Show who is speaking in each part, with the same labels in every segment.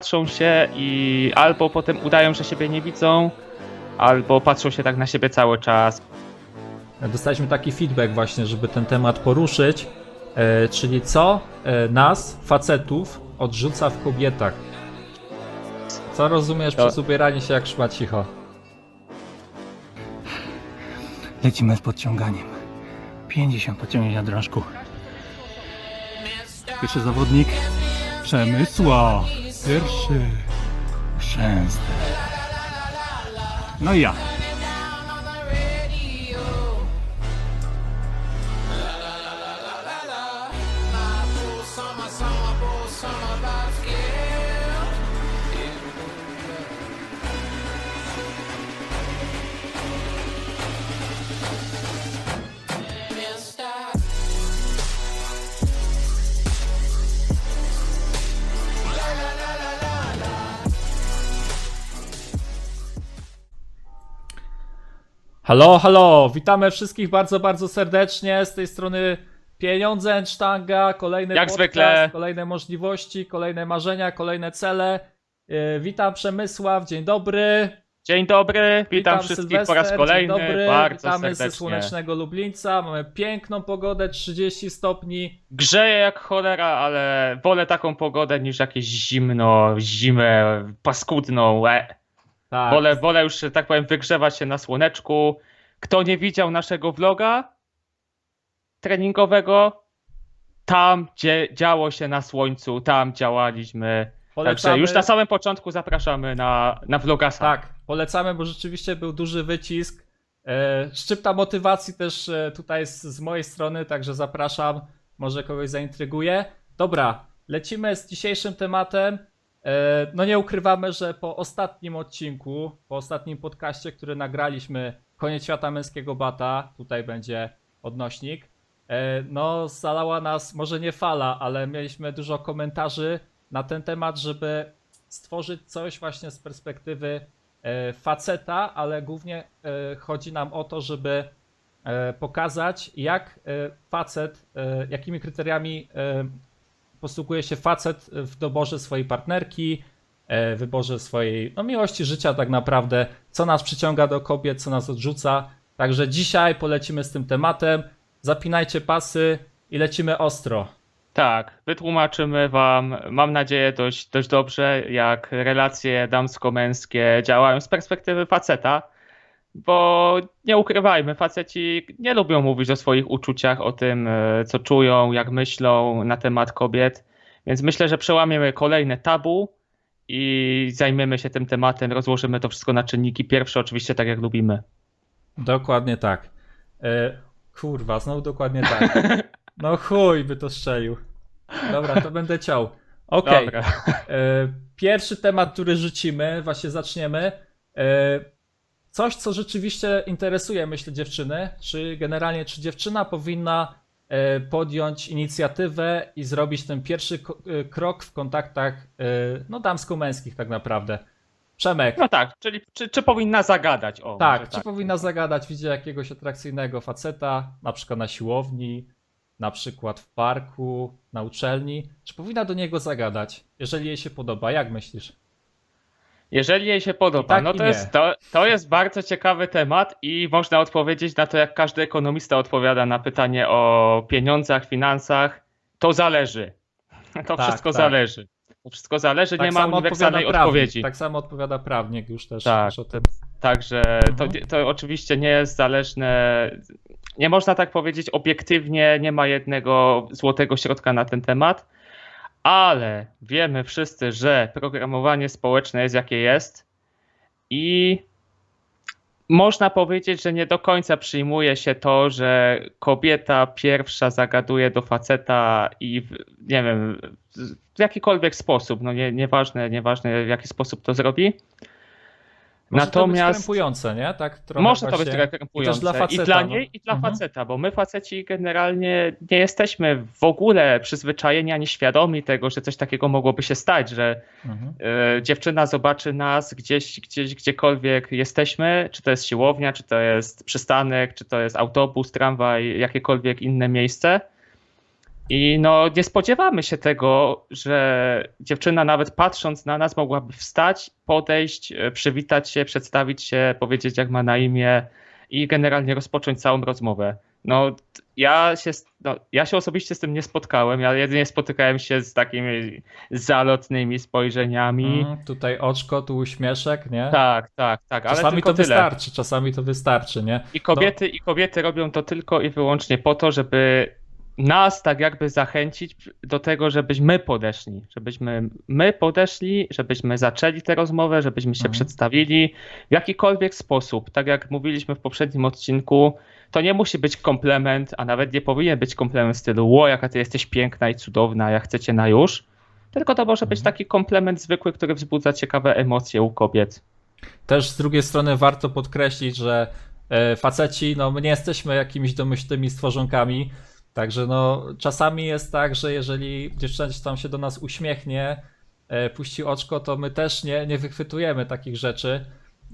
Speaker 1: patrzą się i albo potem udają, że siebie nie widzą, albo patrzą się tak na siebie cały czas.
Speaker 2: Dostaliśmy taki feedback właśnie, żeby ten temat poruszyć, e, czyli co e, nas, facetów, odrzuca w kobietach. Co rozumiesz
Speaker 1: To-
Speaker 2: przez ubieranie się jak szma cicho?
Speaker 3: Lecimy z podciąganiem. 50 podciągnięć na drążku. Pierwszy zawodnik Przemysław. Pierwszy Chrzęsty. No i ja.
Speaker 2: Halo, halo, witamy wszystkich bardzo, bardzo serdecznie. Z tej strony pieniądze, sztanga, kolejny
Speaker 1: Jak
Speaker 2: podcast,
Speaker 1: zwykle.
Speaker 2: kolejne możliwości, kolejne marzenia, kolejne cele. Yy, witam Przemysław, dzień dobry.
Speaker 1: Dzień dobry, witam, wszystkich po
Speaker 2: Sylwester,
Speaker 1: raz kolejny.
Speaker 2: Dzień dobry,
Speaker 1: bardzo
Speaker 2: witamy ze
Speaker 1: serdecznie.
Speaker 2: słonecznego Lublińca. Mamy piękną pogodę, 30 stopni.
Speaker 1: Grzeje jak cholera, ale wolę taką pogodę niż jakieś zimno, zimę paskudną. E.
Speaker 2: Tak,
Speaker 1: Wolę, wolę już, że tak powiem, wygrzewać się na słoneczku. Kto nie widział naszego vloga treningowego, tam gdzie działo się na słońcu, tam działaliśmy. Także
Speaker 2: polecamy,
Speaker 1: już na samym początku zapraszamy na, na vlogasa.
Speaker 2: tak, polecamy, bo rzeczywiście był duży wycisk. E, szczypta motywacji też e, tutaj z, z mojej strony, także zapraszam, może kogoś zaintryguje. Dobra, lecimy z dzisiejszym tematem. E, no nie ukrywamy, że po ostatnim odcinku, po ostatnim podcaście, który nagraliśmy, Koniec Świata Męskiego Bata, tutaj będzie odnośnik, e, no zalała nas, może nie fala, ale mieliśmy dużo komentarzy na ten temat, żeby stworzyć coś właśnie z perspektywy e, faceta, ale głównie chodzi nam o to, żeby pokazać, jak facet, jakimi kryteriami posługuje się facet w doborze swojej partnerki, e, wyborze swojej no, miłości życia, tak naprawdę, co nas przyciąga do kobiet, co nas odrzuca. Także dzisiaj polecimy z tym tematem. Zapinajcie pasy i lecimy ostro.
Speaker 1: Tak, wytłumaczymy Wam, mam nadzieję, dość, dość dobrze, jak relacje damsko-męskie działają z perspektywy faceta, bo nie ukrywajmy, faceci nie lubią mówić o swoich uczuciach, o tym, e, co czują, jak myślą na temat kobiet, więc myślę, że przełamiemy kolejne tabu i zajmiemy się tym tematem, rozłożymy to wszystko na czynniki pierwsze, oczywiście tak jak lubimy.
Speaker 2: Dokładnie tak. E, kurwa, znowu dokładnie tak. No chuj by to strzelił. Dobra, to będę ciął. Okej.
Speaker 1: Dobra.
Speaker 2: E, Pierwszy temat, który rzucimy, właśnie zaczniemy. E, Coś, co rzeczywiście interesuje, myślę, dziewczyny. Czy generalnie, czy dziewczyna powinna e, podjąć inicjatywę i zrobić ten pierwszy e, krok w kontaktach, e, no, damsko-męskich, tak naprawdę? Przemek,
Speaker 1: No tak, czyli czy, czy powinna zagadać? O,
Speaker 2: tak,
Speaker 1: może
Speaker 2: czy powinna zagadać, widzi jakiegoś atrakcyjnego faceta, na przykład na siłowni, na przykład w parku, na uczelni, czy powinna do niego zagadać, jeżeli jej się podoba, jak myślisz?
Speaker 1: Jeżeli jej się podoba,
Speaker 2: tak,
Speaker 1: no to jest, to, to jest bardzo ciekawy temat i można odpowiedzieć na to, jak każdy ekonomista odpowiada na pytanie o pieniądzach, finansach. To zależy. To
Speaker 2: Tak,
Speaker 1: wszystko
Speaker 2: tak.
Speaker 1: zależy. To wszystko zależy, nie ma uniwersalnej odpowiedzi.
Speaker 2: Tak samo odpowiada prawnik już też,
Speaker 1: Tak.
Speaker 2: o tym.
Speaker 1: Także to,
Speaker 2: Mhm.
Speaker 1: to oczywiście nie jest zależne. Nie można tak powiedzieć obiektywnie, nie ma jednego złotego środka na ten temat, ale wiemy wszyscy, że programowanie społeczne jest jakie jest i można powiedzieć, że nie do końca przyjmuje się to, że kobieta pierwsza zagaduje do faceta i w, nie wiem, w jakikolwiek sposób, no nie, nieważne, nieważne w jaki sposób to zrobi.
Speaker 2: Może to być
Speaker 1: Natomiast
Speaker 2: krępujące, nie? Tak
Speaker 1: może to być
Speaker 2: właśnie-
Speaker 1: trochę
Speaker 2: I też
Speaker 1: krępujące.
Speaker 2: dla faceta.
Speaker 1: I dla
Speaker 2: no.
Speaker 1: niej, i dla
Speaker 2: Mhm.
Speaker 1: faceta, bo my faceci generalnie nie jesteśmy w ogóle przyzwyczajeni ani świadomi tego, że coś takiego mogłoby się stać, że
Speaker 2: Mhm.
Speaker 1: e, dziewczyna zobaczy nas gdzieś, gdzieś, gdziekolwiek jesteśmy, czy to jest siłownia, czy to jest przystanek, czy to jest autobus, tramwaj, jakiekolwiek inne miejsce. I no nie spodziewamy się tego, że dziewczyna nawet patrząc na nas mogłaby wstać, podejść, e, przywitać się, przedstawić się, powiedzieć jak ma na imię i generalnie rozpocząć całą rozmowę. No ja się, no, ja się osobiście z tym nie spotkałem, ja jedynie spotykałem się z takimi zalotnymi spojrzeniami.
Speaker 2: Mm, tutaj oczko, tu uśmieszek, nie?
Speaker 1: Tak, tak, tak,
Speaker 2: Czasami to
Speaker 1: tyle.
Speaker 2: wystarczy, czasami to wystarczy, nie?
Speaker 1: I kobiety, I kobiety robią to tylko i wyłącznie po to, żeby nas tak jakby zachęcić do tego, żebyśmy podeszli, żebyśmy my podeszli, żebyśmy zaczęli tę rozmowę, żebyśmy się
Speaker 2: Mhm.
Speaker 1: przedstawili w jakikolwiek sposób. Tak jak mówiliśmy w poprzednim odcinku, to nie musi być komplement, a nawet nie powinien być komplement w stylu ło, jaka ty jesteś piękna i cudowna, ja chcę cię na już. Tylko to może być
Speaker 2: Mhm.
Speaker 1: taki komplement zwykły, który wzbudza ciekawe emocje u kobiet.
Speaker 2: Też z drugiej strony warto podkreślić, że e, faceci, no my nie jesteśmy jakimiś domyślnymi stworzonkami, także no czasami jest tak, że jeżeli dziewczyna tam się do nas uśmiechnie, e, puści oczko, to my też nie, nie wychwytujemy takich rzeczy,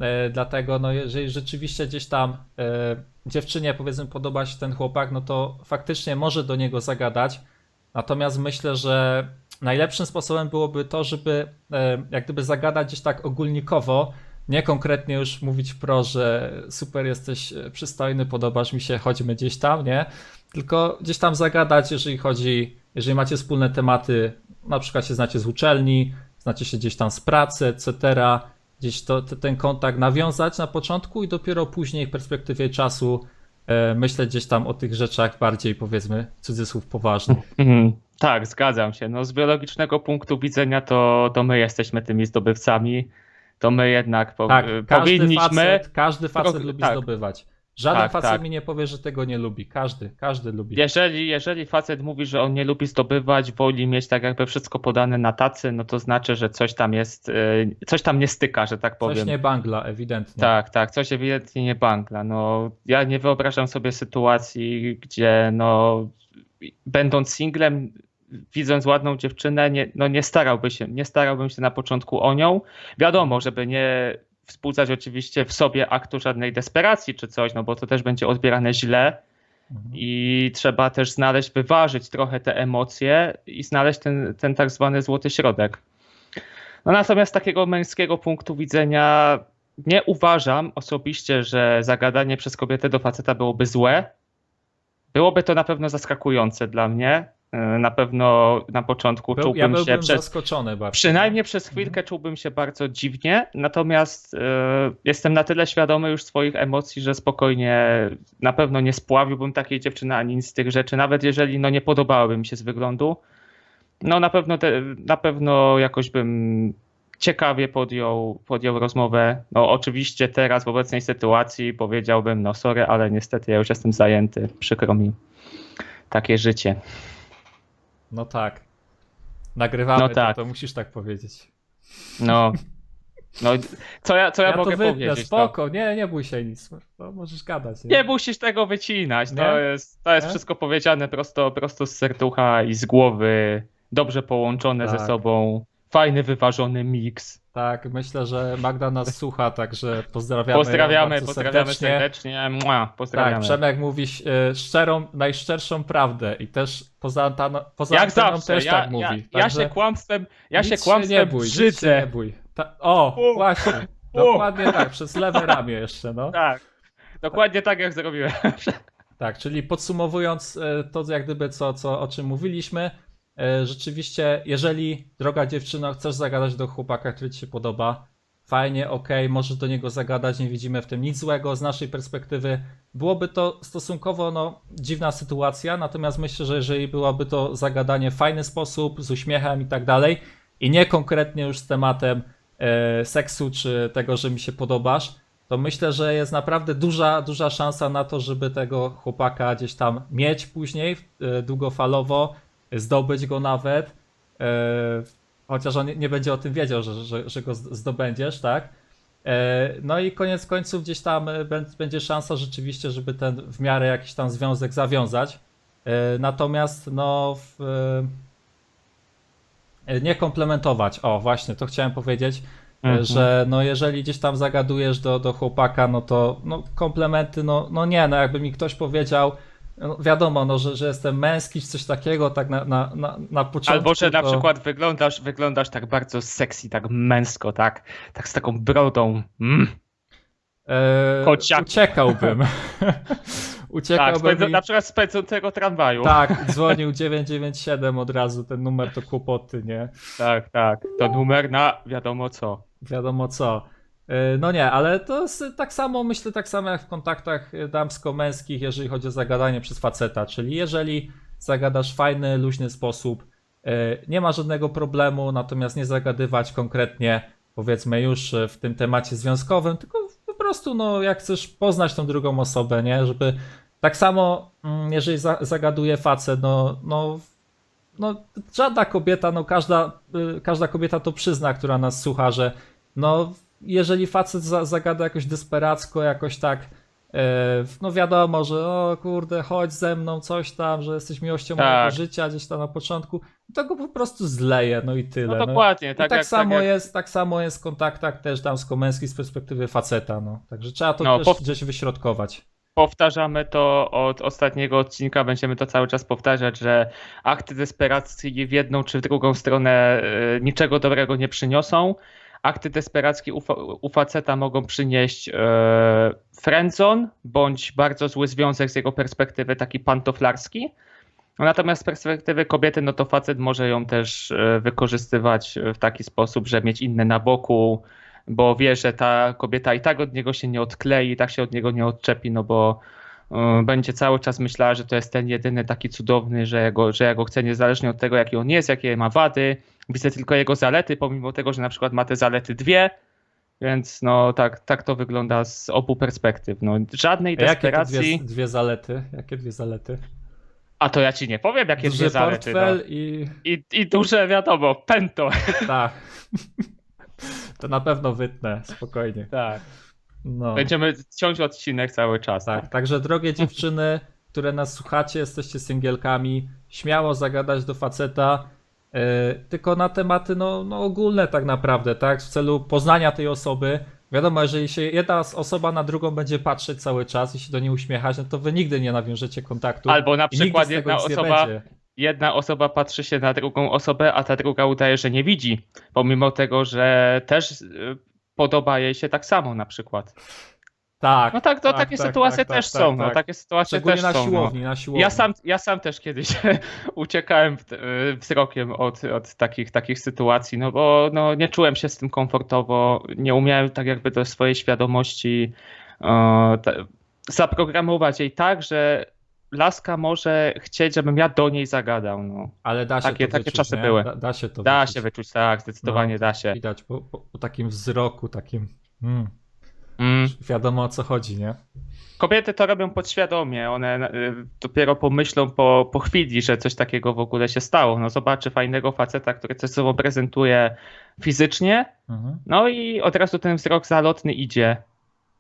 Speaker 2: e, dlatego no jeżeli rzeczywiście gdzieś tam e, dziewczynie powiedzmy podoba się ten chłopak, no to faktycznie może do niego zagadać, natomiast myślę, że najlepszym sposobem byłoby to, żeby jak gdyby zagadać gdzieś tak ogólnikowo, nie konkretnie już mówić pro, że super jesteś e, przystojny, podobasz mi się, chodźmy gdzieś tam, nie? Tylko gdzieś tam zagadać, jeżeli chodzi, jeżeli macie wspólne tematy, na przykład się znacie z uczelni, znacie się gdzieś tam z pracy, etc. Gdzieś to, te- ten kontakt nawiązać na początku i dopiero później w perspektywie czasu e, myśleć gdzieś tam o tych rzeczach bardziej powiedzmy cudzysłów poważnych.
Speaker 1: Mhm. Tak, zgadzam się. No, z biologicznego punktu widzenia to, to my jesteśmy tymi zdobywcami. To my jednak po,
Speaker 2: Tak,
Speaker 1: y,
Speaker 2: każdy
Speaker 1: powinniśmy.
Speaker 2: facet, każdy facet
Speaker 1: Pro-
Speaker 2: lubi
Speaker 1: tak.
Speaker 2: zdobywać. Żaden
Speaker 1: Tak,
Speaker 2: facet
Speaker 1: tak.
Speaker 2: mi nie powie, że tego nie lubi. Każdy, każdy lubi.
Speaker 1: Jeżeli, jeżeli facet mówi, że on nie lubi zdobywać, woli mieć tak jakby wszystko podane na tacy, no to znaczy, że coś tam jest, y, coś tam nie styka, że tak
Speaker 2: Coś
Speaker 1: powiem.
Speaker 2: nie bangla, ewidentnie.
Speaker 1: Tak, tak, coś ewidentnie nie bangla. No, ja nie wyobrażam sobie sytuacji, gdzie no, będąc singlem, widząc ładną dziewczynę, nie, no nie starałby się, nie starałbym się na początku o nią. Wiadomo, żeby nie wzbudzać oczywiście w sobie aktu żadnej desperacji czy coś, no bo to też będzie odbierane źle
Speaker 2: Mhm.
Speaker 1: i trzeba też znaleźć, wyważyć trochę te emocje i znaleźć ten, ten tak zwany złoty środek. No natomiast z takiego męskiego punktu widzenia nie uważam osobiście, że zagadanie przez kobietę do faceta byłoby złe. Byłoby to na pewno zaskakujące dla mnie. Yy, Na pewno na początku
Speaker 2: Był,
Speaker 1: czułbym
Speaker 2: ja
Speaker 1: się przez. Przynajmniej przez chwilkę czułbym się bardzo dziwnie, natomiast e, jestem na tyle świadomy już swoich emocji, że spokojnie na pewno nie spławiłbym takiej dziewczyny ani nic z tych rzeczy, nawet jeżeli no, nie podobałyby mi się z wyglądu. No na pewno, te, na pewno jakoś bym ciekawie podjął, podjął rozmowę. No oczywiście teraz w obecnej sytuacji powiedziałbym, no sorry, ale niestety ja już jestem zajęty, przykro mi. Takie życie.
Speaker 2: No tak. Nagrywamy,
Speaker 1: No
Speaker 2: to,
Speaker 1: tak.
Speaker 2: to musisz tak powiedzieć.
Speaker 1: No, no co ja, co ja,
Speaker 2: Ja,
Speaker 1: mogę
Speaker 2: to wytnę,
Speaker 1: powiedzieć? no?
Speaker 2: spoko, nie, nie bój się nic. No, możesz gadać.
Speaker 1: Nie musisz tego wycinać. To
Speaker 2: Nie?
Speaker 1: jest, to jest
Speaker 2: Nie?
Speaker 1: wszystko powiedziane prosto, prosto z serducha i z głowy. Dobrze połączone ze
Speaker 2: Tak.
Speaker 1: sobą. Fajny, wyważony miks.
Speaker 2: Tak, myślę, że Magda nas słucha, także pozdrawiamy.
Speaker 1: Pozdrawiamy, pozdrawiamy
Speaker 2: serdecznie.
Speaker 1: serdecznie. Mua,
Speaker 2: Tak,
Speaker 1: pozdrawiamy.
Speaker 2: Przemek mówi e, szczerą, najszczerszą prawdę i też poza, antano, poza
Speaker 1: Jak zawsze,
Speaker 2: też
Speaker 1: ja,
Speaker 2: tak
Speaker 1: ja,
Speaker 2: mówi.
Speaker 1: ja
Speaker 2: Także
Speaker 1: się kłamstwem, ja się kłamstwem
Speaker 2: nie bój, się
Speaker 1: brzydzę.
Speaker 2: nie bój. Ta, o,
Speaker 1: U.
Speaker 2: właśnie,
Speaker 1: U.
Speaker 2: dokładnie tak, przez lewe ramię jeszcze, no.
Speaker 1: Tak, dokładnie tak jak zrobiłem.
Speaker 2: Tak, czyli podsumowując e, to, jak gdyby co, co, o czym mówiliśmy, rzeczywiście, jeżeli droga dziewczyno, chcesz zagadać do chłopaka, który ci się podoba, fajnie, okej, możesz do niego zagadać, nie widzimy w tym nic złego z naszej perspektywy. Byłoby to stosunkowo no, dziwna sytuacja, natomiast myślę, że jeżeli byłoby to zagadanie w fajny sposób, z uśmiechem i tak dalej, i nie konkretnie już z tematem e, seksu czy tego, że mi się podobasz, to myślę, że jest naprawdę duża, duża szansa na to, żeby tego chłopaka gdzieś tam mieć później e, długofalowo, zdobyć go nawet. E, chociaż on nie- będzie o tym wiedział, że, że, że go zdobędziesz, tak? E, no i koniec końców gdzieś tam e, bę- będzie szansa rzeczywiście, żeby ten w miarę jakiś tam związek zawiązać. Natomiast no w, nie komplementować. O, właśnie, to chciałem powiedzieć.
Speaker 1: Mhm.
Speaker 2: Że no jeżeli gdzieś tam zagadujesz do, do chłopaka, no to no komplementy, no, no nie, no jakby mi ktoś powiedział, no, wiadomo, no, że, że jestem męski, czy coś takiego, tak na, na, na, na początku.
Speaker 1: Albo, że na
Speaker 2: to,
Speaker 1: przykład wyglądasz, wyglądasz tak bardzo sexy, tak męsko, tak, tak z taką brodą. Mm.
Speaker 2: E,
Speaker 1: Kociak.
Speaker 2: uciekałbym.
Speaker 1: Tak,
Speaker 2: uciekałbym
Speaker 1: spędzę,
Speaker 2: i,
Speaker 1: na przykład z pędzącego tramwaju.
Speaker 2: tak, dzwonił 997 od razu, ten numer to kłopoty, nie?
Speaker 1: tak, tak. To numer na wiadomo co.
Speaker 2: wiadomo co. Yy, No nie, ale to jest tak samo, myślę, tak samo jak w kontaktach damsko-męskich, jeżeli chodzi o zagadanie przez faceta. Czyli jeżeli zagadasz w fajny, luźny sposób, yy, nie ma żadnego problemu, natomiast nie zagadywać konkretnie, powiedzmy już w tym temacie związkowym, tylko po prostu, no, jak chcesz poznać tą drugą osobę, nie, żeby tak samo, mm, jeżeli za, zagaduje facet, no, no, no, żadna kobieta, no, każda, y, każda kobieta to przyzna, która nas słucha, że no, jeżeli facet za, zagada jakoś desperacko, jakoś tak, e, no wiadomo, że o kurde, chodź ze mną, coś tam, że jesteś miłością
Speaker 1: Tak.
Speaker 2: mojego życia gdzieś tam na początku, to go po prostu zleje, no i tyle.
Speaker 1: No dokładnie,
Speaker 2: I
Speaker 1: tak,
Speaker 2: tak,
Speaker 1: jak,
Speaker 2: samo
Speaker 1: tak jak,
Speaker 2: jest, tak samo jest w kontaktach też damsko-męskich z perspektywy faceta, no. Także trzeba to
Speaker 1: No,
Speaker 2: też
Speaker 1: pow-
Speaker 2: gdzieś wyśrodkować.
Speaker 1: powtarzamy to od ostatniego odcinka, będziemy to cały czas powtarzać, że akty desperacji w jedną czy w drugą stronę e, niczego dobrego nie przyniosą. Akty desperackie u, u faceta mogą przynieść e, bądź bardzo zły związek z jego perspektywy, taki pantoflarski. Natomiast z perspektywy kobiety, no to facet może ją też e, wykorzystywać w taki sposób, że mieć inne na boku, bo wie, że ta kobieta i tak od niego się nie odklei, i tak się od niego nie odczepi, no bo y, będzie cały czas myślała, że to jest ten jedyny taki cudowny, że ja, go, że ja go chcę niezależnie od tego, jaki on jest, jakie ma wady. Widzę tylko jego zalety, pomimo tego, że na przykład ma te zalety dwie. Więc no tak, tak to wygląda z obu perspektyw. No, żadnej
Speaker 2: A jakie
Speaker 1: desperacji.
Speaker 2: dwie, dwie zalety? Jakie dwie zalety?
Speaker 1: A to ja ci nie powiem, jakie
Speaker 2: Duży
Speaker 1: dwie zalety. No.
Speaker 2: portfel i...
Speaker 1: I, I duże wiadomo, pento.
Speaker 2: tak. to na pewno wytnę, spokojnie.
Speaker 1: Tak.
Speaker 2: No.
Speaker 1: Będziemy ciąć odcinek cały czas.
Speaker 2: Tak, także drogie dziewczyny, które nas słuchacie, jesteście singielkami, śmiało zagadać do faceta, tylko na tematy no, no ogólne tak naprawdę, tak, w celu poznania tej osoby. Wiadomo, jeżeli się jedna osoba na drugą będzie patrzeć cały czas i się do niej uśmiechać, no to wy nigdy nie nawiążecie kontaktu.
Speaker 1: Albo na przykład jedna osoba, jedna osoba patrzy się na drugą osobę, a ta druga udaje, że nie widzi, pomimo tego, że też y, podoba jej się tak samo na przykład.
Speaker 2: Tak.
Speaker 1: No tak, to
Speaker 2: tak,
Speaker 1: takie
Speaker 2: tak,
Speaker 1: sytuacje
Speaker 2: tak,
Speaker 1: też
Speaker 2: tak,
Speaker 1: są,
Speaker 2: tak,
Speaker 1: no
Speaker 2: tak.
Speaker 1: takie sytuacje
Speaker 2: Szczególnie
Speaker 1: też
Speaker 2: na
Speaker 1: są. No.
Speaker 2: siłowni, na siłowni.
Speaker 1: Ja sam, ja sam też kiedyś uciekałem y, wzrokiem od, od takich, takich sytuacji, no bo no, nie czułem się z tym komfortowo, nie umiałem tak jakby do swojej świadomości e, te, zaprogramować jej tak, że laska może chcieć, żebym ja do niej zagadał. No.
Speaker 2: Ale da się
Speaker 1: Takie-
Speaker 2: to
Speaker 1: takie
Speaker 2: wyczuć,
Speaker 1: czasy
Speaker 2: nie?
Speaker 1: były.
Speaker 2: Da, da się to
Speaker 1: Da
Speaker 2: wyczuć.
Speaker 1: się wyczuć, tak, zdecydowanie
Speaker 2: No.
Speaker 1: da się.
Speaker 2: Widać po, po, po takim wzroku, takim... Mm,
Speaker 1: Mm.
Speaker 2: wiadomo o co chodzi, nie?
Speaker 1: Kobiety to robią podświadomie, one y, dopiero pomyślą po, po chwili, że coś takiego w ogóle się stało. No zobaczy fajnego faceta, który coś sobą prezentuje fizycznie,
Speaker 2: Mhm.
Speaker 1: no i od razu ten wzrok zalotny idzie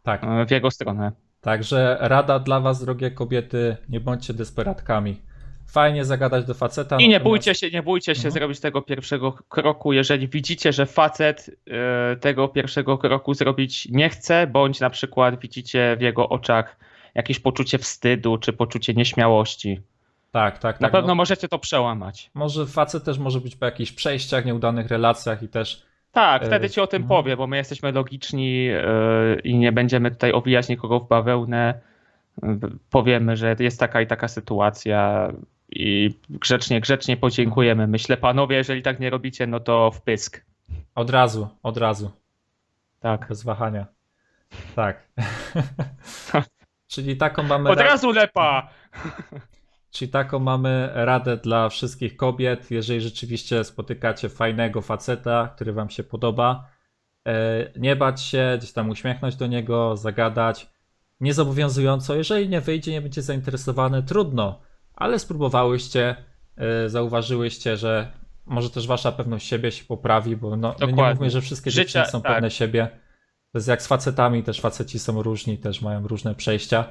Speaker 2: Tak.
Speaker 1: y, w jego stronę.
Speaker 2: Także rada dla was, drogie kobiety, nie bądźcie desperatkami. Fajnie zagadać do faceta.
Speaker 1: I nie
Speaker 2: natomiast-
Speaker 1: bójcie się, nie bójcie się
Speaker 2: Mhm.
Speaker 1: zrobić tego pierwszego kroku, jeżeli widzicie, że facet y, tego pierwszego kroku zrobić nie chce, bądź na przykład widzicie w jego oczach jakieś poczucie wstydu czy poczucie nieśmiałości.
Speaker 2: Tak, tak,
Speaker 1: Na
Speaker 2: tak.
Speaker 1: pewno
Speaker 2: no,
Speaker 1: możecie to przełamać.
Speaker 2: może facet też może być po jakichś przejściach, nieudanych relacjach i też.
Speaker 1: Tak,
Speaker 2: E,
Speaker 1: wtedy ci o tym
Speaker 2: mhm.
Speaker 1: powie, bo my jesteśmy logiczni yy, i nie będziemy tutaj owijać nikogo w bawełnę. Powiemy, że jest taka i taka sytuacja i grzecznie, grzecznie podziękujemy. Myślę, panowie, jeżeli tak nie robicie, no to w pysk.
Speaker 2: Od razu, od razu,
Speaker 1: Tak.
Speaker 2: bez wahania. Tak. Czyli taką mamy.
Speaker 1: Od
Speaker 2: ra-
Speaker 1: razu lepa!
Speaker 2: Czyli taką mamy radę dla wszystkich kobiet. Jeżeli rzeczywiście spotykacie fajnego faceta, który wam się podoba, e, nie bać się, gdzieś tam uśmiechnąć do niego, zagadać. Niezobowiązująco. Jeżeli nie wyjdzie, nie będzie zainteresowany, trudno, ale spróbowałyście, e, zauważyłyście, że może też wasza pewność siebie się poprawi, bo no, nie mówimy, że wszystkie
Speaker 1: Życie-
Speaker 2: dziewczyny są
Speaker 1: tak.
Speaker 2: pewne siebie. To jest jak z facetami, też faceci są różni, też mają różne przejścia.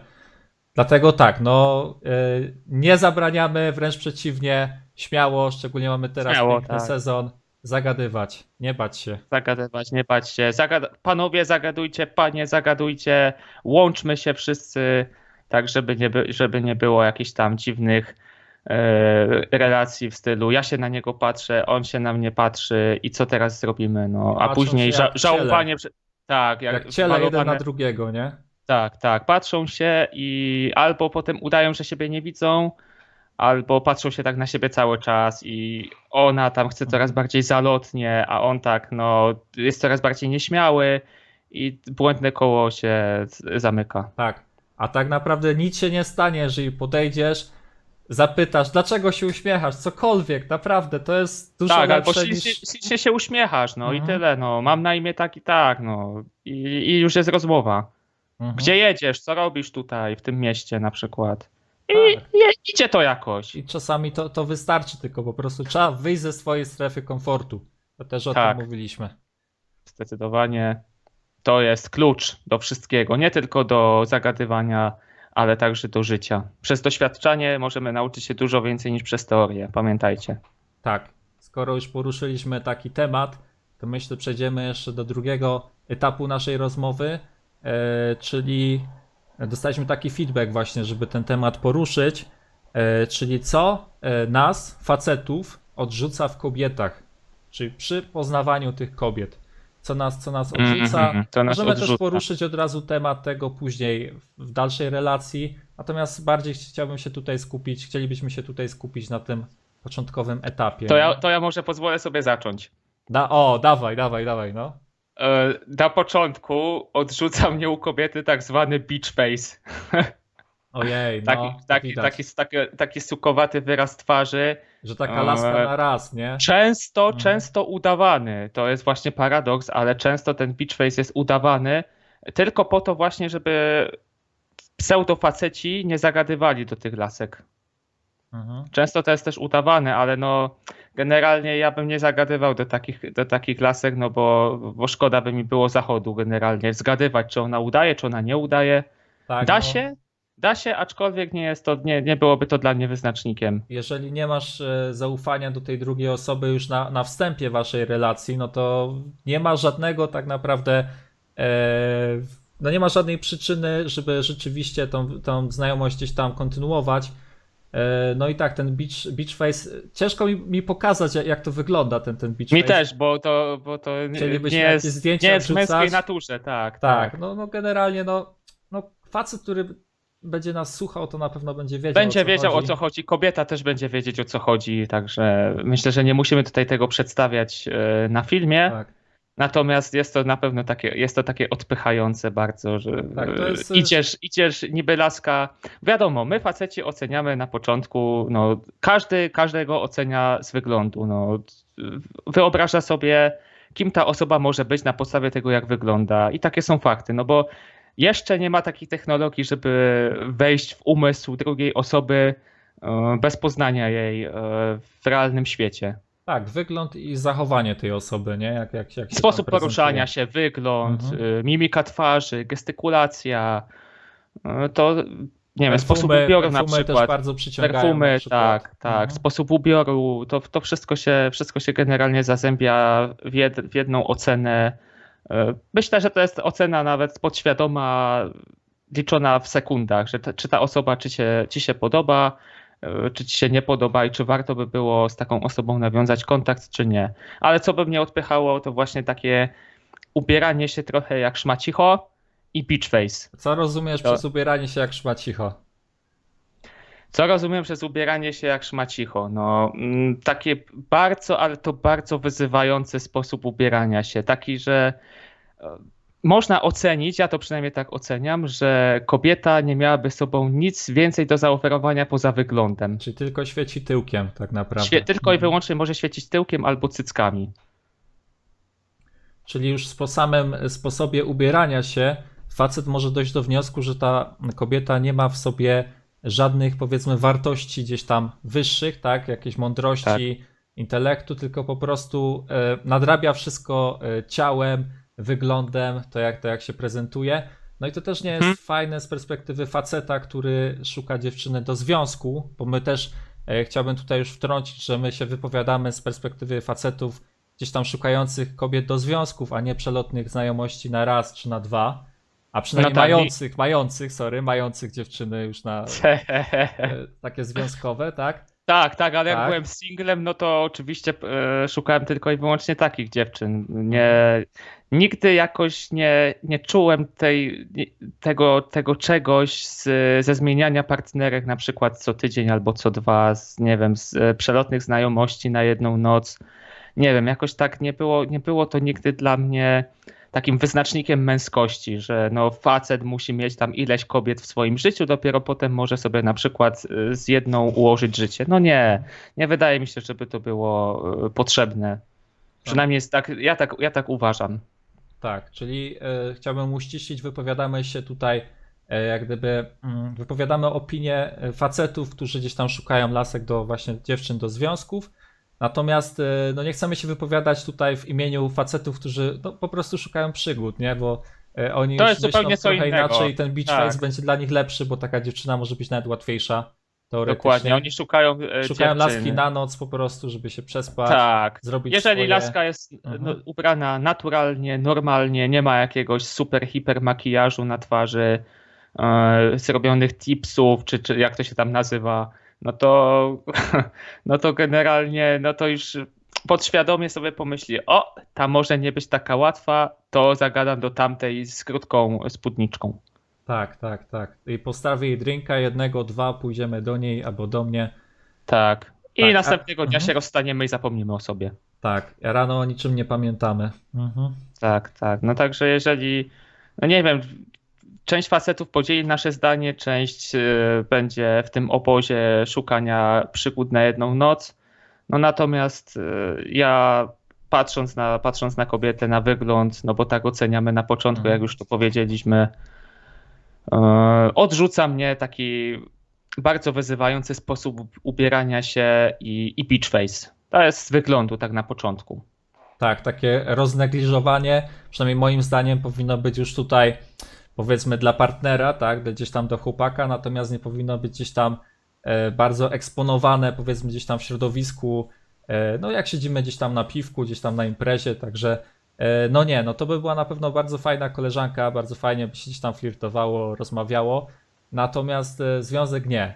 Speaker 2: Dlatego tak, no y, nie zabraniamy, wręcz przeciwnie, śmiało, szczególnie mamy teraz
Speaker 1: Śmiało,
Speaker 2: piękny
Speaker 1: tak.
Speaker 2: sezon, zagadywać, nie bać się.
Speaker 1: Zagadywać, nie patrzcie. Zagad... Panowie zagadujcie, panie zagadujcie, łączmy się wszyscy tak żeby nie, by, żeby nie było jakichś tam dziwnych e, relacji w stylu ja się na niego patrzę, on się na mnie patrzy i co teraz zrobimy, no a
Speaker 2: Patrzą
Speaker 1: później ża-
Speaker 2: ciele.
Speaker 1: żałowanie, prze- tak, jak,
Speaker 2: Jak ciele jeden
Speaker 1: malowane-
Speaker 2: na drugiego, nie?
Speaker 1: tak, tak. Patrzą się i albo potem udają, że siebie nie widzą, albo patrzą się tak na siebie cały czas i ona tam chce coraz bardziej zalotnie, a on tak, no, jest coraz bardziej nieśmiały i błędne koło się zamyka.
Speaker 2: Tak. A tak naprawdę nic się nie stanie, jeżeli podejdziesz, zapytasz, dlaczego się uśmiechasz, cokolwiek, naprawdę, to jest dużo
Speaker 1: tak, albo
Speaker 2: lepsze
Speaker 1: ślicznie,
Speaker 2: niż...
Speaker 1: ślicznie się uśmiechasz, no i
Speaker 2: Mhm.
Speaker 1: tyle, no. Mam na imię tak i tak, no. I, i już jest rozmowa.
Speaker 2: Mhm.
Speaker 1: Gdzie jedziesz? Co robisz tutaj, w tym mieście na przykład? I,
Speaker 2: Tak.
Speaker 1: i idzie to jakoś.
Speaker 2: I czasami to, to wystarczy, tylko po prostu trzeba wyjść ze swojej strefy komfortu. To też o
Speaker 1: Tak.
Speaker 2: tym mówiliśmy.
Speaker 1: Zdecydowanie to jest klucz do wszystkiego, nie tylko do zagadywania, ale także do życia. Przez doświadczanie możemy nauczyć się dużo więcej niż przez teorię, pamiętajcie.
Speaker 2: Tak, skoro już poruszyliśmy taki temat, to myślę przejdziemy jeszcze do drugiego etapu naszej rozmowy, e, czyli dostaliśmy taki feedback właśnie, żeby ten temat poruszyć, e, czyli co e, nas, facetów, odrzuca w kobietach, czyli przy poznawaniu tych kobiet. Co nas, co nas odrzuca.
Speaker 1: Mhm, to nas
Speaker 2: Możemy też
Speaker 1: odrzuca.
Speaker 2: poruszyć od razu temat tego później w dalszej relacji, natomiast bardziej chciałbym się tutaj skupić, chcielibyśmy się tutaj skupić na tym początkowym etapie.
Speaker 1: To ja, to ja może pozwolę sobie zacząć.
Speaker 2: Da, o, dawaj, dawaj, dawaj, no.
Speaker 1: E, Na początku odrzuca mnie u kobiety tak zwany beach face.
Speaker 2: Ojej, no,
Speaker 1: Taki, taki, taki, taki, taki sukowaty wyraz twarzy.
Speaker 2: Że taka laska na raz, nie?
Speaker 1: Często,
Speaker 2: Mhm.
Speaker 1: często udawany. To jest właśnie paradoks, ale często ten beach face jest udawany tylko po to właśnie, żeby pseudofaceci nie zagadywali do tych lasek.
Speaker 2: Mhm.
Speaker 1: Często to jest też udawane, ale no generalnie ja bym nie zagadywał do takich, do takich lasek, no bo, bo szkoda by mi było zachodu generalnie. Zgadywać, czy ona udaje, czy ona nie udaje.
Speaker 2: Tak,
Speaker 1: Da
Speaker 2: no,
Speaker 1: się, da się, aczkolwiek nie jest to, nie, nie byłoby to dla mnie wyznacznikiem.
Speaker 2: Jeżeli nie masz e, zaufania do tej drugiej osoby już na, na wstępie waszej relacji, no to nie ma żadnego tak naprawdę. E, no nie ma żadnej przyczyny, żeby rzeczywiście tą, tą znajomość gdzieś tam kontynuować. E, no i tak, ten beach, beach face. Ciężko mi, mi pokazać, jak- to wygląda, ten, ten beach
Speaker 1: Mi
Speaker 2: face.
Speaker 1: też, bo to, bo to nie,
Speaker 2: Chcielibyśmy
Speaker 1: nie jest,
Speaker 2: zdjęcia
Speaker 1: nie jest w męskiej naturze, tak.
Speaker 2: Tak, no, no generalnie, no, no facet, który będzie nas słuchał, to na pewno będzie wiedział.
Speaker 1: Będzie
Speaker 2: o co
Speaker 1: wiedział
Speaker 2: chodzi.
Speaker 1: o co chodzi, kobieta też będzie wiedzieć o co chodzi, także myślę, że nie musimy tutaj tego przedstawiać e, na filmie.
Speaker 2: Tak.
Speaker 1: Natomiast jest to na pewno takie, jest to takie odpychające bardzo, że
Speaker 2: Tak, to
Speaker 1: e,
Speaker 2: jest-
Speaker 1: idziesz, idziesz niby laska. Wiadomo, my faceci oceniamy na początku, no każdy każdego ocenia z wyglądu. No, wyobraża sobie, kim ta osoba może być na podstawie tego, jak wygląda. I takie są fakty, no bo jeszcze nie ma takiej technologii, żeby wejść w umysł drugiej osoby e, bez poznania jej e, w realnym świecie.
Speaker 2: Tak, wygląd i zachowanie tej osoby, nie? Jak, jak, jak się
Speaker 1: Sposób poruszania się, wygląd,
Speaker 2: Mhm.
Speaker 1: y, mimika twarzy, gestykulacja, to nie wiem, sposób ubioru na
Speaker 2: perfumy
Speaker 1: przykład.
Speaker 2: też bardzo przyciągają.
Speaker 1: Perfumy, tak, tak.
Speaker 2: Mhm.
Speaker 1: Sposób ubioru, to, to wszystko, się, wszystko się generalnie zazębia w, jed, w jedną ocenę. Y, Myślę, że to jest ocena nawet podświadoma, liczona w sekundach, że ta, czy ta osoba ci się, ci się podoba, y, czy ci się nie podoba i czy warto by było z taką osobą nawiązać kontakt, czy nie. Ale co by mnie odpychało, to właśnie takie ubieranie się trochę jak szmacicho i beach face.
Speaker 2: Co rozumiesz
Speaker 1: To-
Speaker 2: przez ubieranie się jak szmacicho?
Speaker 1: Co rozumiem przez ubieranie się jak szmacicho? No, mm, takie bardzo, ale to bardzo wyzywający sposób ubierania się. Taki, że e, można ocenić, ja to przynajmniej tak oceniam, że kobieta nie miałaby sobą nic więcej do zaoferowania poza wyglądem.
Speaker 2: Czyli tylko świeci tyłkiem tak naprawdę.
Speaker 1: Świe, tylko i
Speaker 2: Mhm.
Speaker 1: wyłącznie może świecić tyłkiem albo cyckami.
Speaker 2: Czyli już po samym sposobie ubierania się facet może dojść do wniosku, że ta kobieta nie ma w sobie żadnych powiedzmy wartości gdzieś tam wyższych, tak, jakiejś mądrości, intelektu, tylko po prostu e, nadrabia wszystko e, ciałem, wyglądem, to jak, to jak się prezentuje. No i to też nie jest
Speaker 1: Mhm.
Speaker 2: fajne z perspektywy faceta, który szuka dziewczyny do związku, bo my też e, chciałbym tutaj już wtrącić, że my się wypowiadamy z perspektywy facetów gdzieś tam szukających kobiet do związków, a nie przelotnych znajomości na raz czy na dwa. A przynajmniej
Speaker 1: No tak,
Speaker 2: mających, mających, sorry, mających dziewczyny już na e, takie związkowe, tak?
Speaker 1: Tak, tak, ale
Speaker 2: Tak?
Speaker 1: jak byłem singlem, no to oczywiście e, szukałem tylko i wyłącznie takich dziewczyn. Nie, nigdy jakoś nie, nie czułem tej, tego, tego czegoś z, ze zmieniania partnerek na przykład co tydzień albo co dwa, z, nie wiem, z e, przelotnych znajomości na jedną noc. Nie wiem, jakoś tak nie było, nie było to nigdy dla mnie takim wyznacznikiem męskości, że no facet musi mieć tam ileś kobiet w swoim życiu, dopiero potem może sobie na przykład y, z jedną ułożyć życie. No nie, nie wydaje mi się, żeby to było y, potrzebne. Przynajmniej jest tak, ja tak, ja tak uważam.
Speaker 2: Tak, czyli e, chciałbym uściślić, wypowiadamy się tutaj, e, jak gdyby, mm, wypowiadamy opinię e, facetów, którzy gdzieś tam szukają lasek do właśnie dziewczyn do związków. Natomiast e, no nie chcemy się wypowiadać tutaj w imieniu facetów, którzy no, po prostu szukają przygód, nie? Bo e, oni
Speaker 1: To
Speaker 2: już
Speaker 1: jest
Speaker 2: myślą trochę inaczej i ten beach
Speaker 1: Tak.
Speaker 2: face będzie dla nich lepszy, bo taka dziewczyna może być nawet łatwiejsza.
Speaker 1: Dokładnie, oni szukają, e,
Speaker 2: Szukają laski na noc po prostu, żeby się przespać,
Speaker 1: Tak.
Speaker 2: zrobić
Speaker 1: Jeżeli
Speaker 2: swoje...
Speaker 1: laska jest
Speaker 2: Mhm.
Speaker 1: no, ubrana naturalnie, normalnie, nie ma jakiegoś super, hiper makijażu na twarzy, e, zrobionych tipsów, czy, czy jak to się tam nazywa, no to, no to generalnie, no to już podświadomie sobie pomyśli, o, ta może nie być taka łatwa, to zagadam do tamtej z krótką spódniczką.
Speaker 2: Tak, tak, tak. I postawię jej drinka, jednego, dwa, pójdziemy do niej albo do mnie.
Speaker 1: Tak. I
Speaker 2: Tak, a-
Speaker 1: następnego dnia
Speaker 2: mhm.
Speaker 1: się rozstaniemy i zapomnimy o sobie.
Speaker 2: Tak, rano o niczym nie pamiętamy. Mhm.
Speaker 1: Tak, tak. No także jeżeli, no nie wiem, część facetów podzieli nasze zdanie, część y, będzie w tym obozie szukania przygód na jedną noc. No natomiast y, ja patrząc na, patrząc na kobietę, na wygląd, no bo tak oceniamy na początku,
Speaker 2: Mhm.
Speaker 1: jak już to powiedzieliśmy, y, odrzuca mnie taki bardzo wyzywający sposób ubierania się i, i beach face. To jest z wyglądu tak na początku.
Speaker 2: Tak, takie roznegliżowanie, przynajmniej moim zdaniem, powinno być już tutaj, powiedzmy, dla partnera, tak, gdzieś tam do chłopaka, natomiast nie powinno być gdzieś tam e, bardzo eksponowane, powiedzmy, gdzieś tam w środowisku. E, no, jak siedzimy gdzieś tam na piwku, gdzieś tam na imprezie, także. e, No nie, no to by była na pewno bardzo fajna koleżanka, bardzo fajnie by się gdzieś tam flirtowało, rozmawiało. Natomiast związek nie.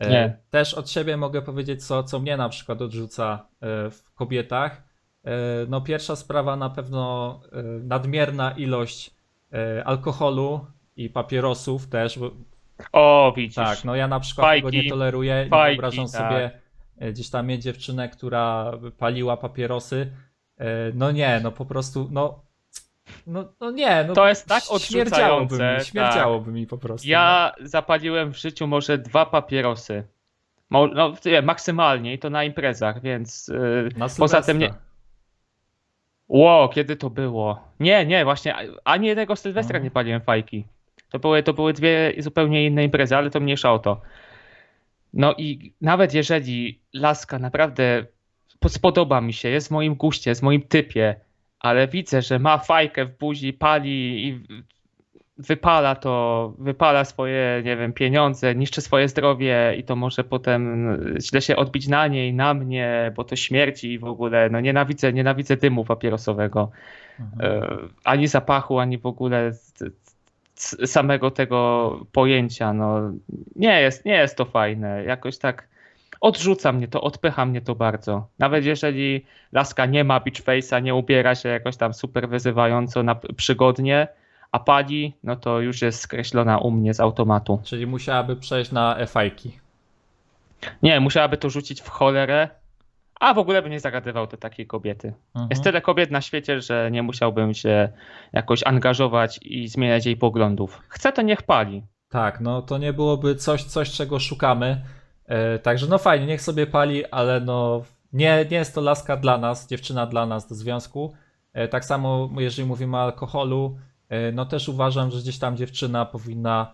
Speaker 1: Nie.
Speaker 2: Też od siebie mogę powiedzieć, co, co mnie na przykład odrzuca w kobietach. No, pierwsza sprawa na pewno nadmierna ilość alkoholu i papierosów też. Bo,
Speaker 1: O, widzisz.
Speaker 2: tak, no ja na przykład
Speaker 1: Fajki,
Speaker 2: tego nie toleruję. Nie
Speaker 1: fajki,
Speaker 2: wyobrażam
Speaker 1: tak.
Speaker 2: sobie e, gdzieś tam mieć dziewczynę, która paliła papierosy. E, No nie, no po prostu, no. No, no nie, no
Speaker 1: To jest tak
Speaker 2: śmierdziałoby
Speaker 1: odrzucające,
Speaker 2: mi, śmierdziałoby mi po prostu. no.
Speaker 1: Ja zapaliłem w życiu może dwa papierosy. No, nie, maksymalnie i to na imprezach, więc
Speaker 2: no. Na
Speaker 1: poza tym nie. Ło, kiedy to było? Nie, nie, właśnie ani jednego Sylwestra
Speaker 2: Mhm.
Speaker 1: nie paliłem fajki. To były, to były dwie zupełnie inne imprezy, ale to mniejsza o to. No i nawet jeżeli laska naprawdę po- spodoba mi się, jest w moim guście, jest w moim typie, ale widzę, że ma fajkę w buzi, pali i wypala to, wypala swoje, nie wiem, pieniądze, niszczy swoje zdrowie i to może potem źle się odbić na niej, na mnie, bo to śmierci i w ogóle, no nienawidzę, nienawidzę dymu papierosowego,
Speaker 2: Mhm.
Speaker 1: e, ani zapachu, ani w ogóle samego tego pojęcia, no nie jest, nie jest to fajne, jakoś tak odrzuca mnie to, odpycha mnie to bardzo. Nawet jeżeli laska nie ma beach face'a, nie ubiera się jakoś tam super wyzywająco na przygodnie, a pali, no to już jest skreślona u mnie z automatu.
Speaker 2: Czyli musiałaby przejść na e-fajki.
Speaker 1: Nie, musiałaby to rzucić w cholerę, a w ogóle by nie zagadywał do takiej kobiety.
Speaker 2: Mhm.
Speaker 1: Jest tyle kobiet na świecie, że nie musiałbym się jakoś angażować i zmieniać jej poglądów. Chce to niech pali.
Speaker 2: Tak, no to nie byłoby coś, coś czego szukamy. E, także no fajnie, niech sobie pali, ale no nie, nie jest to laska dla nas, dziewczyna dla nas do związku. E, tak samo jeżeli mówimy o alkoholu, no też uważam, że gdzieś tam dziewczyna powinna,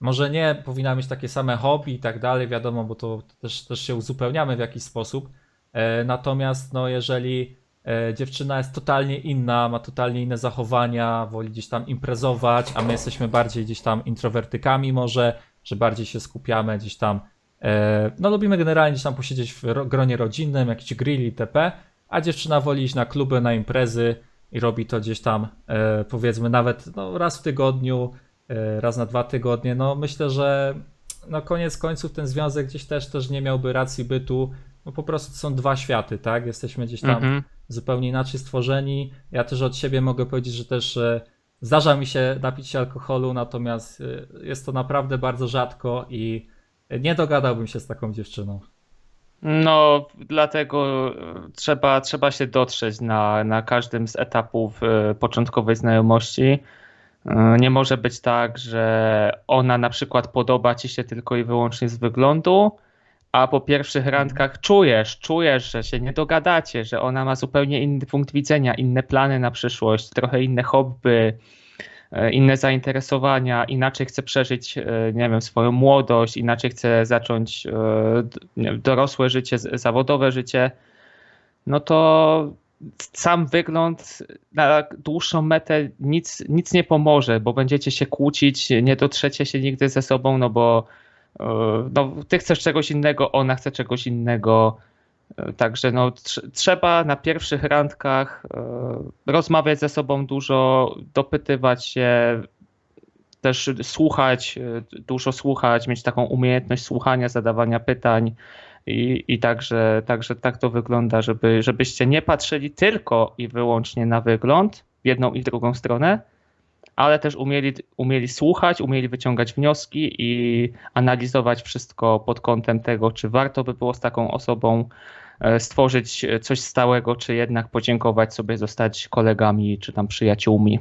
Speaker 2: może nie powinna mieć takie same hobby i tak dalej, wiadomo, bo to też, też się uzupełniamy w jakiś sposób. E, natomiast no jeżeli e, dziewczyna jest totalnie inna, ma totalnie inne zachowania, woli gdzieś tam imprezować, a my jesteśmy bardziej gdzieś tam introwertykami może, że bardziej się skupiamy gdzieś tam, e, no lubimy generalnie gdzieś tam posiedzieć w ro- gronie rodzinnym, jakiś grill itp., a dziewczyna woli iść na kluby, na imprezy i robi to gdzieś tam, e, powiedzmy nawet no, raz w tygodniu, e, raz na dwa tygodnie. No myślę, że no koniec końców ten związek gdzieś też też nie miałby racji bytu. No po prostu są dwa światy, tak? Jesteśmy gdzieś tam
Speaker 1: Mhm.
Speaker 2: zupełnie inaczej stworzeni. Ja też od siebie mogę powiedzieć, że też e, zdarza mi się napić się alkoholu, natomiast jest to naprawdę bardzo rzadko i nie dogadałbym się z taką dziewczyną.
Speaker 1: No, dlatego e, trzeba, trzeba się dotrzeć na, na każdym z etapów e, początkowej znajomości. E, Nie może być tak, że ona na przykład podoba ci się tylko i wyłącznie z wyglądu, a po pierwszych randkach czujesz, czujesz, że się nie dogadacie, że ona ma zupełnie inny punkt widzenia, inne plany na przyszłość, trochę inne hobby, inne zainteresowania, inaczej chce przeżyć, e, nie wiem, swoją młodość, inaczej chce zacząć e, dorosłe życie, zawodowe życie, no to sam wygląd na dłuższą metę nic, nic nie pomoże, bo będziecie się kłócić, nie dotrzecie się nigdy ze sobą, no bo e, no, ty chcesz czegoś innego, ona chce czegoś innego. Także no, tr- trzeba na pierwszych randkach e, rozmawiać ze sobą dużo, dopytywać się, też słuchać, e, dużo słuchać, mieć taką umiejętność słuchania, zadawania pytań. I, i także, także tak to wygląda, żeby, żebyście nie patrzyli tylko i wyłącznie na wygląd w jedną i drugą stronę, ale też umieli, umieli słuchać, umieli wyciągać wnioski i analizować wszystko pod kątem tego, czy warto by było z taką osobą stworzyć coś stałego, czy jednak podziękować sobie, zostać kolegami, czy tam przyjaciółmi.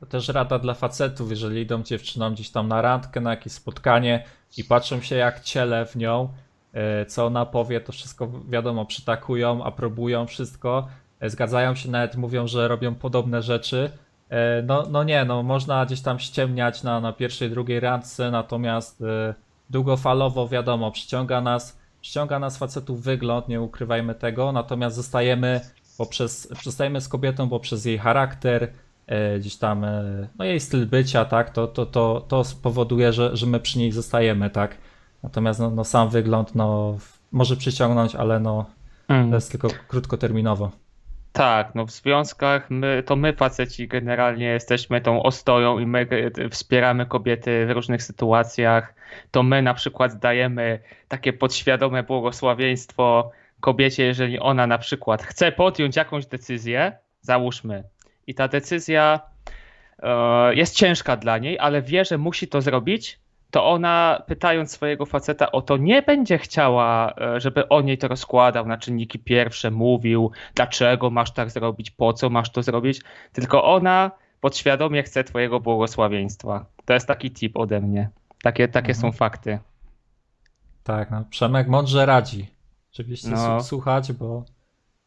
Speaker 2: To też rada dla facetów, jeżeli idą dziewczynom gdzieś tam na randkę, na jakieś spotkanie i patrzą się jak ciele w nią, e, co ona powie, to wszystko wiadomo, przytakują, aprobują wszystko, e, zgadzają się, nawet mówią, że robią podobne rzeczy. E, No, no nie, no można gdzieś tam ściemniać na, na pierwszej, drugiej randce, natomiast e, długofalowo wiadomo, przyciąga nas, przyciąga nas facetów wygląd, nie ukrywajmy tego, natomiast zostajemy poprzez, zostajemy z kobietą poprzez jej charakter, e, gdzieś tam, e, no jej styl bycia, tak, to, to, to, to spowoduje, że, że my przy niej zostajemy, tak. Natomiast no, no sam wygląd, no, może przyciągnąć, ale no, to jest tylko krótkoterminowo.
Speaker 1: Tak, no w związkach my, to my faceci generalnie jesteśmy tą ostoją i my e, wspieramy kobiety w różnych sytuacjach. To my na przykład dajemy takie podświadome błogosławieństwo kobiecie, jeżeli ona na przykład chce podjąć jakąś decyzję, załóżmy, i ta decyzja e, jest ciężka dla niej, ale wie, że musi to zrobić, to ona pytając swojego faceta o to nie będzie chciała, e, żeby on jej to rozkładał na czynniki pierwsze, mówił, dlaczego masz tak zrobić, po co masz to zrobić, tylko ona podświadomie chce twojego błogosławieństwa. To jest taki tip ode mnie. Takie, takie
Speaker 2: Mhm.
Speaker 1: są fakty.
Speaker 2: Tak, no, Przemek mądrze radzi. Oczywiście
Speaker 1: No.
Speaker 2: słuchać, bo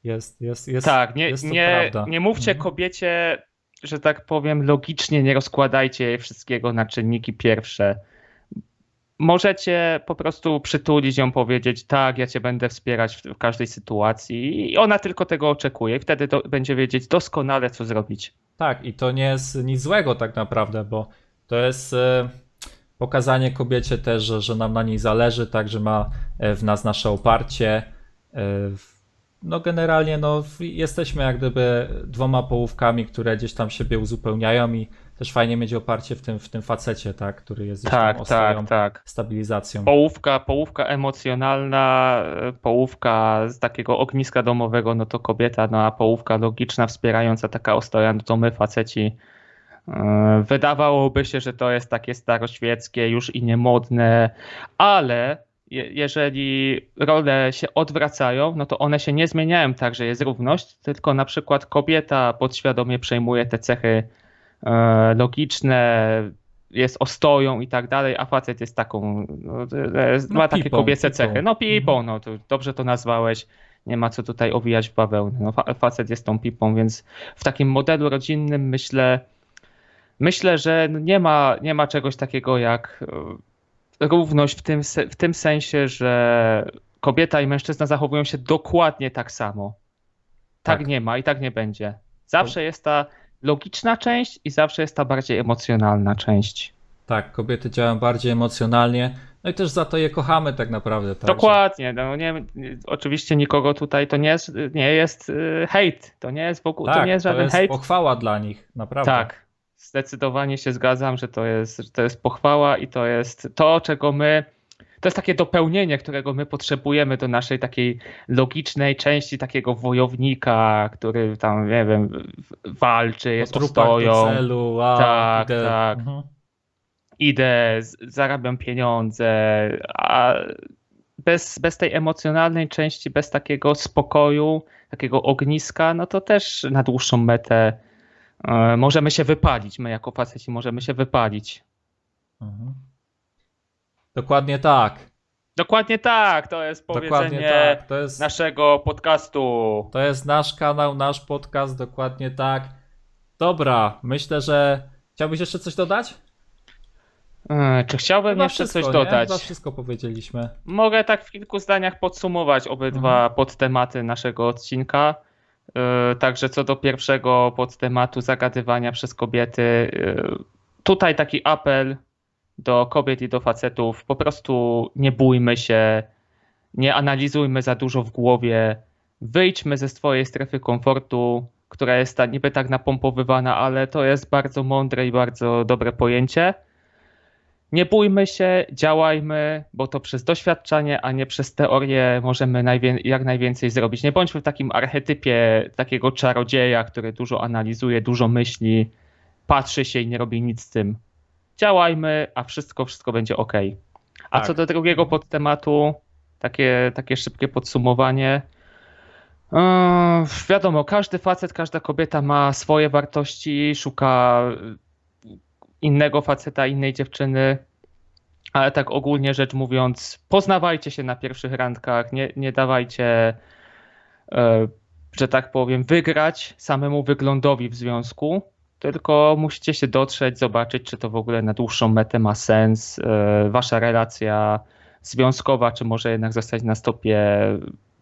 Speaker 2: jest, jest, jest,
Speaker 1: tak, nie,
Speaker 2: jest to
Speaker 1: nie,
Speaker 2: prawda.
Speaker 1: nie mówcie
Speaker 2: Mhm.
Speaker 1: kobiecie, że tak powiem, logicznie nie rozkładajcie jej wszystkiego na czynniki pierwsze. Możecie po prostu przytulić ją, powiedzieć, tak, ja cię będę wspierać w, w każdej sytuacji i ona tylko tego oczekuje wtedy to, będzie wiedzieć doskonale, co zrobić.
Speaker 2: Tak, i to nie jest nic złego tak naprawdę, bo to jest e, pokazanie kobiecie też, że, że nam na niej zależy, tak, że ma e, w nas nasze oparcie. E, No generalnie no, jesteśmy jak gdyby dwoma połówkami, które gdzieś tam siebie uzupełniają i też fajnie mieć oparcie w tym, w tym facecie, tak, który jest tam
Speaker 1: Tak,
Speaker 2: ostoją,
Speaker 1: tak, tak.
Speaker 2: stabilizacją.
Speaker 1: Połówka, połówka emocjonalna, e, połówka z takiego ogniska domowego, no to kobieta, no a połówka logiczna, wspierająca taka ostoja, no to my faceci. E, Wydawałoby się, że to jest takie staroświeckie, już i niemodne, ale je, jeżeli role się odwracają, no to one się nie zmieniają tak, że jest równość, tylko na przykład kobieta podświadomie przejmuje te cechy logiczne, jest ostoją i tak dalej, a facet jest taką, no, e,
Speaker 2: No,
Speaker 1: ma takie
Speaker 2: pipą,
Speaker 1: kobiece
Speaker 2: pipą.
Speaker 1: cechy. No pipą,
Speaker 2: Mhm.
Speaker 1: no to dobrze to nazwałeś, nie ma co tutaj owijać w bawełnę. No, fa- facet jest tą pipą, więc w takim modelu rodzinnym myślę, myślę, że no nie ma, nie ma czegoś takiego jak e, równość w tym, w tym sensie, że kobieta i mężczyzna zachowują się dokładnie tak samo. Tak,
Speaker 2: Tak.
Speaker 1: nie ma i tak nie będzie. Zawsze jest ta logiczna część i zawsze jest ta bardziej emocjonalna część.
Speaker 2: Tak, kobiety działają bardziej emocjonalnie, no i też za to je kochamy tak naprawdę. Tak, że-
Speaker 1: Dokładnie. No nie, oczywiście nikogo tutaj to nie jest, nie jest y, hejt. To nie jest w ogóle,
Speaker 2: Tak,
Speaker 1: to nie jest żaden
Speaker 2: jest
Speaker 1: hejt.
Speaker 2: pochwała dla nich, naprawdę.
Speaker 1: Tak, zdecydowanie się zgadzam, że to jest, że to jest pochwała i to jest to, czego my. To jest takie dopełnienie, którego my potrzebujemy do naszej takiej logicznej części takiego wojownika, który tam, nie wiem, walczy, jest ostoją,
Speaker 2: celu, wow,
Speaker 1: Tak,
Speaker 2: idę.
Speaker 1: tak.
Speaker 2: Mhm.
Speaker 1: idę, zarabiam pieniądze, a bez, bez tej emocjonalnej części, bez takiego spokoju, takiego ogniska, no to też na dłuższą metę e, możemy się wypalić. My jako faceci możemy się wypalić.
Speaker 2: Mhm. Dokładnie tak.
Speaker 1: Dokładnie tak, to jest powiedzenie
Speaker 2: tak. To jest,
Speaker 1: naszego podcastu.
Speaker 2: to jest nasz kanał, nasz podcast, dokładnie tak. Dobra, myślę, że chciałbyś jeszcze coś dodać?
Speaker 1: E, Czy chciałbym
Speaker 2: Chyba
Speaker 1: jeszcze
Speaker 2: wszystko,
Speaker 1: coś
Speaker 2: nie?
Speaker 1: dodać?
Speaker 2: Chyba wszystko powiedzieliśmy.
Speaker 1: Mogę tak w kilku zdaniach podsumować obydwa
Speaker 2: Mhm.
Speaker 1: podtematy naszego odcinka. Yy, Także co do pierwszego podtematu zagadywania przez kobiety, yy, tutaj taki apel do kobiet i do facetów, po prostu nie bójmy się, nie analizujmy za dużo w głowie, wyjdźmy ze swojej strefy komfortu, która jest ta, niby tak napompowywana, ale to jest bardzo mądre i bardzo dobre pojęcie. Nie bójmy się, działajmy, bo to przez doświadczenie, a nie przez teorię możemy najwię- jak najwięcej zrobić. Nie bądźmy w takim archetypie takiego czarodzieja, który dużo analizuje, dużo myśli, patrzy się i nie robi nic z tym. Działajmy, a wszystko, wszystko będzie ok. A
Speaker 2: Tak.
Speaker 1: co do drugiego podtematu, takie, takie szybkie podsumowanie. Eee, wiadomo, każdy facet, każda kobieta ma swoje wartości, szuka innego faceta, innej dziewczyny, ale tak ogólnie rzecz mówiąc, poznawajcie się na pierwszych randkach, nie, nie dawajcie, e, że tak powiem, wygrać samemu wyglądowi w związku, tylko musicie się dotrzeć, zobaczyć, czy to w ogóle na dłuższą metę ma sens, e, wasza relacja związkowa, czy może jednak zostać na stopie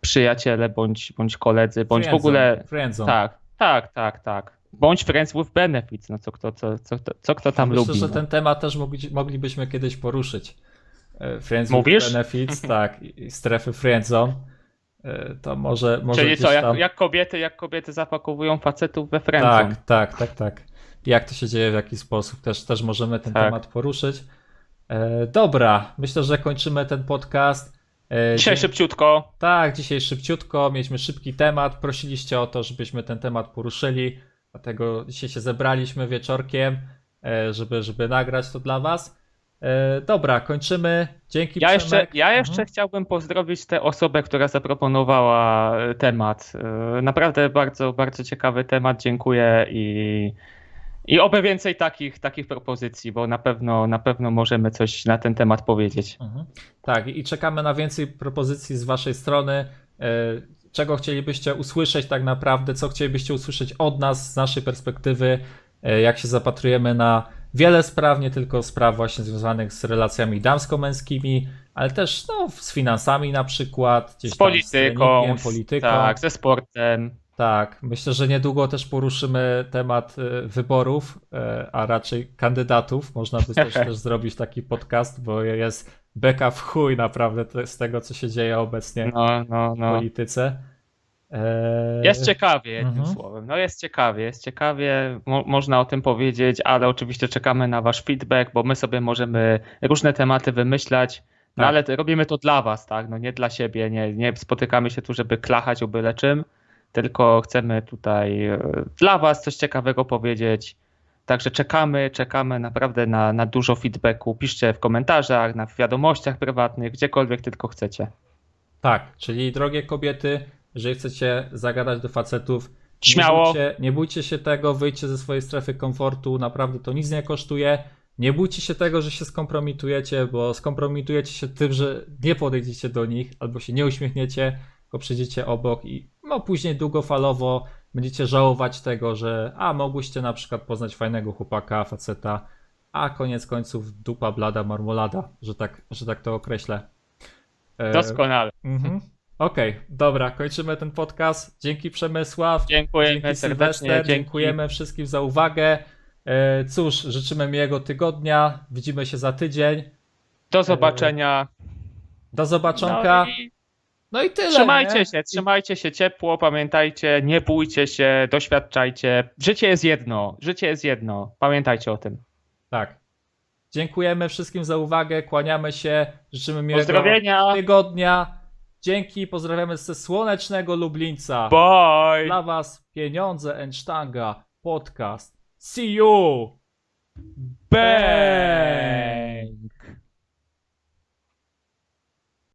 Speaker 1: przyjaciele bądź, bądź koledzy, bądź w ogóle
Speaker 2: Friendzone.
Speaker 1: tak, tak, tak, tak. Bądź friends with benefits, no co kto, co, co, co, kto tam
Speaker 2: Myślę,
Speaker 1: lubi.
Speaker 2: że
Speaker 1: no.
Speaker 2: ten temat też mogli, moglibyśmy kiedyś poruszyć. E, Friends
Speaker 1: Mówisz?
Speaker 2: with Benefits, tak, strefy Friendzone. E, To może, może
Speaker 1: Czyli co, jak,
Speaker 2: tam...
Speaker 1: jak kobiety, jak kobiety zapakowują facetów we friendzone.
Speaker 2: Tak, tak, tak, tak. Jak to się dzieje, w jaki sposób, też, też możemy ten
Speaker 1: Tak.
Speaker 2: temat poruszyć. E, dobra, myślę, że kończymy ten podcast. E,
Speaker 1: Dzisiaj
Speaker 2: dzie-
Speaker 1: szybciutko.
Speaker 2: Tak, dzisiaj szybciutko, mieliśmy szybki temat, prosiliście o to, żebyśmy ten temat poruszyli, dlatego dzisiaj się zebraliśmy wieczorkiem, e, żeby, żeby nagrać to dla was. E, dobra, kończymy. Dzięki
Speaker 1: Ja jeszcze, ja jeszcze
Speaker 2: Mhm.
Speaker 1: chciałbym pozdrowić tę osobę, która zaproponowała e, temat. E, Naprawdę bardzo, bardzo ciekawy temat. Dziękuję i, i oby więcej takich, takich propozycji, bo na pewno, na pewno możemy coś na ten temat powiedzieć.
Speaker 2: Mhm. Tak, i czekamy na więcej propozycji z Waszej strony. Czego chcielibyście usłyszeć tak naprawdę, co chcielibyście usłyszeć od nas z naszej perspektywy, jak się zapatrujemy na wiele spraw, nie tylko spraw właśnie związanych z relacjami damsko-męskimi, ale też no, z finansami na przykład, gdzieś
Speaker 1: Z polityką, z-
Speaker 2: polityką.
Speaker 1: tak, ze sportem.
Speaker 2: Tak, myślę, że niedługo też poruszymy temat e, wyborów, e, a raczej kandydatów. Można by też, też zrobić taki podcast, bo jest beka w chuj naprawdę z tego, co się dzieje obecnie
Speaker 1: No, no,
Speaker 2: w
Speaker 1: no.
Speaker 2: polityce. E,
Speaker 1: Jest ciekawie, jednym
Speaker 2: Mhm.
Speaker 1: słowem. No jest ciekawie, jest ciekawie, mo można o tym powiedzieć, ale oczywiście czekamy na wasz feedback, bo my sobie możemy różne tematy wymyślać, no
Speaker 2: Tak.
Speaker 1: ale to, robimy to dla was, tak, no nie dla siebie, nie, nie spotykamy się tu, żeby klachać o byle czym, tylko chcemy tutaj e, dla was coś ciekawego powiedzieć. Także czekamy, czekamy naprawdę na, na dużo feedbacku. Piszcie w komentarzach, na wiadomościach prywatnych, gdziekolwiek tylko chcecie.
Speaker 2: Tak, czyli drogie kobiety, jeżeli chcecie zagadać do facetów,
Speaker 1: Śmiało.
Speaker 2: Nie bójcie, nie bójcie się tego, wyjdźcie ze swojej strefy komfortu, naprawdę to nic nie kosztuje. Nie bójcie się tego, że się skompromitujecie, bo skompromitujecie się tym, że nie podejdziecie do nich albo się nie uśmiechniecie, tylko przejdziecie obok i no, później długofalowo będziecie żałować tego, że a mogłyście na przykład poznać fajnego chłopaka, faceta, a koniec końców dupa blada marmolada, że tak, że tak to określę. E,
Speaker 1: Doskonale.
Speaker 2: Mhm. Okej, okay, dobra, kończymy ten podcast. Dzięki Przemysław.
Speaker 1: Dziękujemy
Speaker 2: dzięki Dziękujemy wszystkim za uwagę. E, cóż, życzymy miłego tygodnia. Widzimy się za tydzień.
Speaker 1: Do zobaczenia.
Speaker 2: E, do zobaczonka.
Speaker 1: No i,
Speaker 2: no i tyle.
Speaker 1: Trzymajcie
Speaker 2: nie?
Speaker 1: się, trzymajcie się ciepło, pamiętajcie, nie bójcie się, doświadczajcie. Życie jest jedno, życie jest jedno. Pamiętajcie o tym.
Speaker 2: Tak. Dziękujemy wszystkim za uwagę, kłaniamy się, życzymy miłego tygodnia. Dzięki, pozdrawiamy ze słonecznego Lublińca.
Speaker 1: Bye!
Speaker 2: Dla was pieniądze, Ensztanga, podcast. See you!
Speaker 1: Bang!